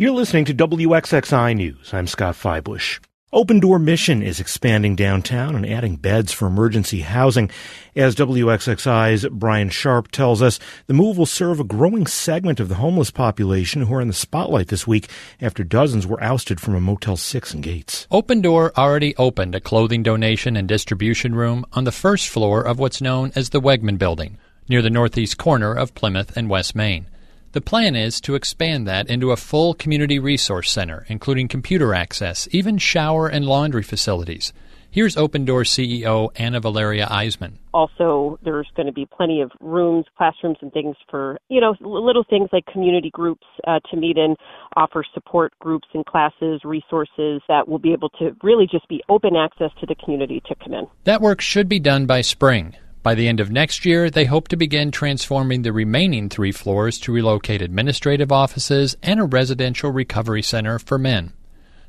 You're listening to WXXI News. I'm Scott Fybush. Open Door Mission is expanding downtown and adding beds for emergency housing. As WXXI's Brian Sharp tells us, the move will serve a growing segment of the homeless population who are in the spotlight this week after dozens were ousted from a Motel 6 in Gates. Open Door already opened a clothing donation and distribution room on the first floor of what's known as the Wegman Building, near the northeast corner of Plymouth and West Main. The plan is to expand that into a full community resource center, including computer access, even shower and laundry facilities. Here's Open Door CEO Anna Valeria Iseman. Also, there's going to be plenty of rooms, classrooms, and things for, you know, little things like community groups uh, to meet in, offer support groups and classes, resources that will be able to really just be open access to the community to come in. That work should be done by spring. By the end of next year, they hope to begin transforming the remaining three floors to relocate administrative offices and a residential recovery center for men.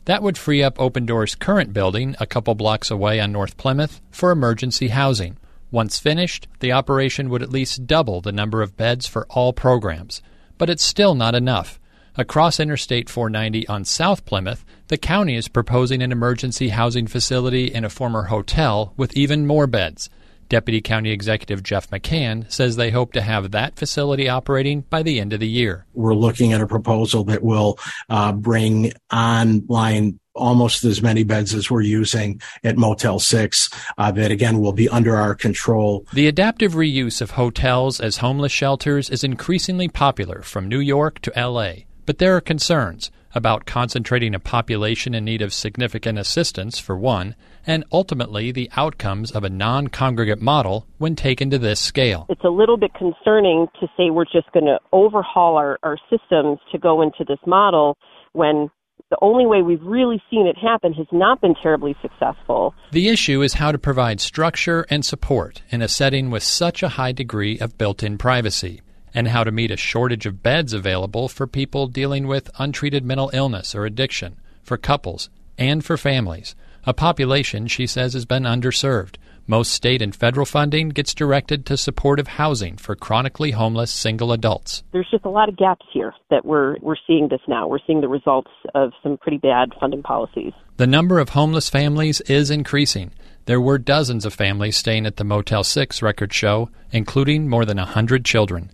That would free up Open Door's current building, a couple blocks away on North Plymouth, for emergency housing. Once finished, the operation would at least double the number of beds for all programs. But it's still not enough. Across Interstate 490 on South Plymouth, the county is proposing an emergency housing facility in a former hotel with even more beds. Deputy County Executive Jeff McCann says they hope to have that facility operating by the end of the year. We're looking at a proposal that will uh, bring online almost as many beds as we're using at Motel 6 uh, that again will be under our control. The adaptive reuse of hotels as homeless shelters is increasingly popular from New York to LA, but there are concerns about concentrating a population in need of significant assistance, for one, and ultimately the outcomes of a non congregate model when taken to this scale. It's a little bit concerning to say we're just going to overhaul our, our systems to go into this model when the only way we've really seen it happen has not been terribly successful. The issue is how to provide structure and support in a setting with such a high degree of built in privacy and how to meet a shortage of beds available for people dealing with untreated mental illness or addiction, for couples, and for families. A population, she says, has been underserved. Most state and federal funding gets directed to supportive housing for chronically homeless single adults. There's just a lot of gaps here that we're we're seeing this now. We're seeing the results of some pretty bad funding policies. The number of homeless families is increasing. There were dozens of families staying at the Motel 6 record show, including more than a 100 children.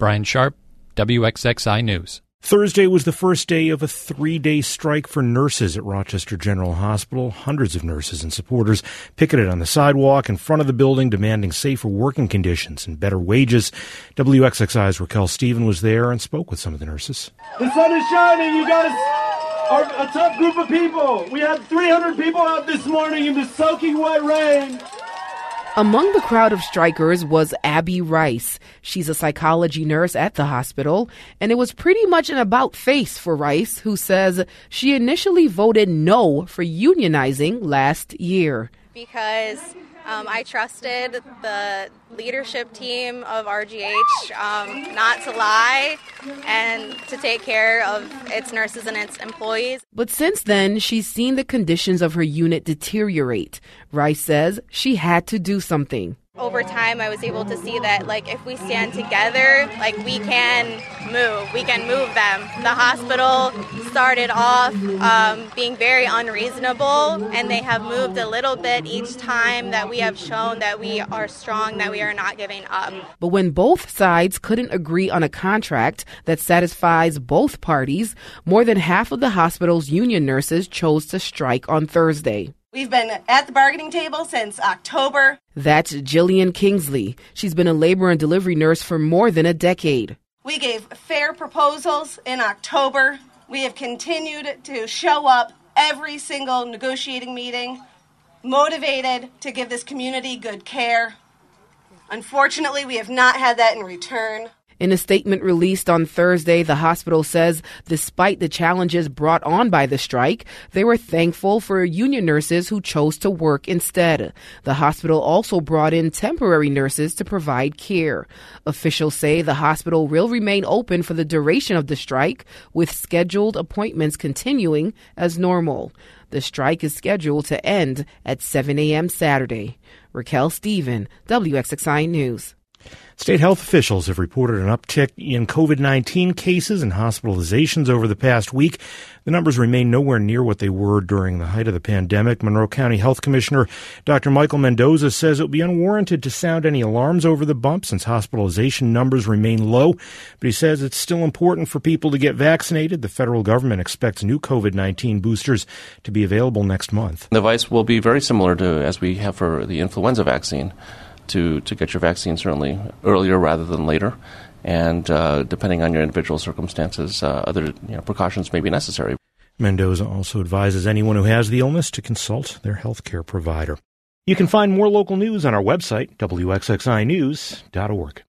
Brian Sharp, WXXI News. Thursday was the first day of a three day strike for nurses at Rochester General Hospital. Hundreds of nurses and supporters picketed on the sidewalk in front of the building demanding safer working conditions and better wages. WXXI's Raquel Stephen was there and spoke with some of the nurses. The sun is shining. You got a, a tough group of people. We had 300 people out this morning in the soaking wet rain. Among the crowd of strikers was Abby Rice. She's a psychology nurse at the hospital, and it was pretty much an about face for Rice, who says she initially voted no for unionizing last year. Because um, I trusted the leadership team of RGH um, not to lie and to take care of its nurses and its employees. But since then, she's seen the conditions of her unit deteriorate. Rice says she had to do something over time I was able to see that like if we stand together, like we can move, we can move them. The hospital started off um, being very unreasonable, and they have moved a little bit each time that we have shown that we are strong, that we are not giving up. But when both sides couldn't agree on a contract that satisfies both parties, more than half of the hospital's union nurses chose to strike on Thursday. We've been at the bargaining table since October. That's Jillian Kingsley. She's been a labor and delivery nurse for more than a decade. We gave fair proposals in October. We have continued to show up every single negotiating meeting, motivated to give this community good care. Unfortunately, we have not had that in return. In a statement released on Thursday, the hospital says despite the challenges brought on by the strike, they were thankful for union nurses who chose to work instead. The hospital also brought in temporary nurses to provide care. Officials say the hospital will remain open for the duration of the strike, with scheduled appointments continuing as normal. The strike is scheduled to end at 7 a.m. Saturday. Raquel Stephen, WXXI News. State health officials have reported an uptick in COVID 19 cases and hospitalizations over the past week. The numbers remain nowhere near what they were during the height of the pandemic. Monroe County Health Commissioner Dr. Michael Mendoza says it would be unwarranted to sound any alarms over the bump since hospitalization numbers remain low. But he says it's still important for people to get vaccinated. The federal government expects new COVID 19 boosters to be available next month. The device will be very similar to as we have for the influenza vaccine to, to get your vaccine certainly earlier rather than later. And uh, depending on your individual circumstances, uh, other you know, precautions may be necessary. Mendoza also advises anyone who has the illness to consult their health care provider. You can find more local news on our website, wxxinews.org.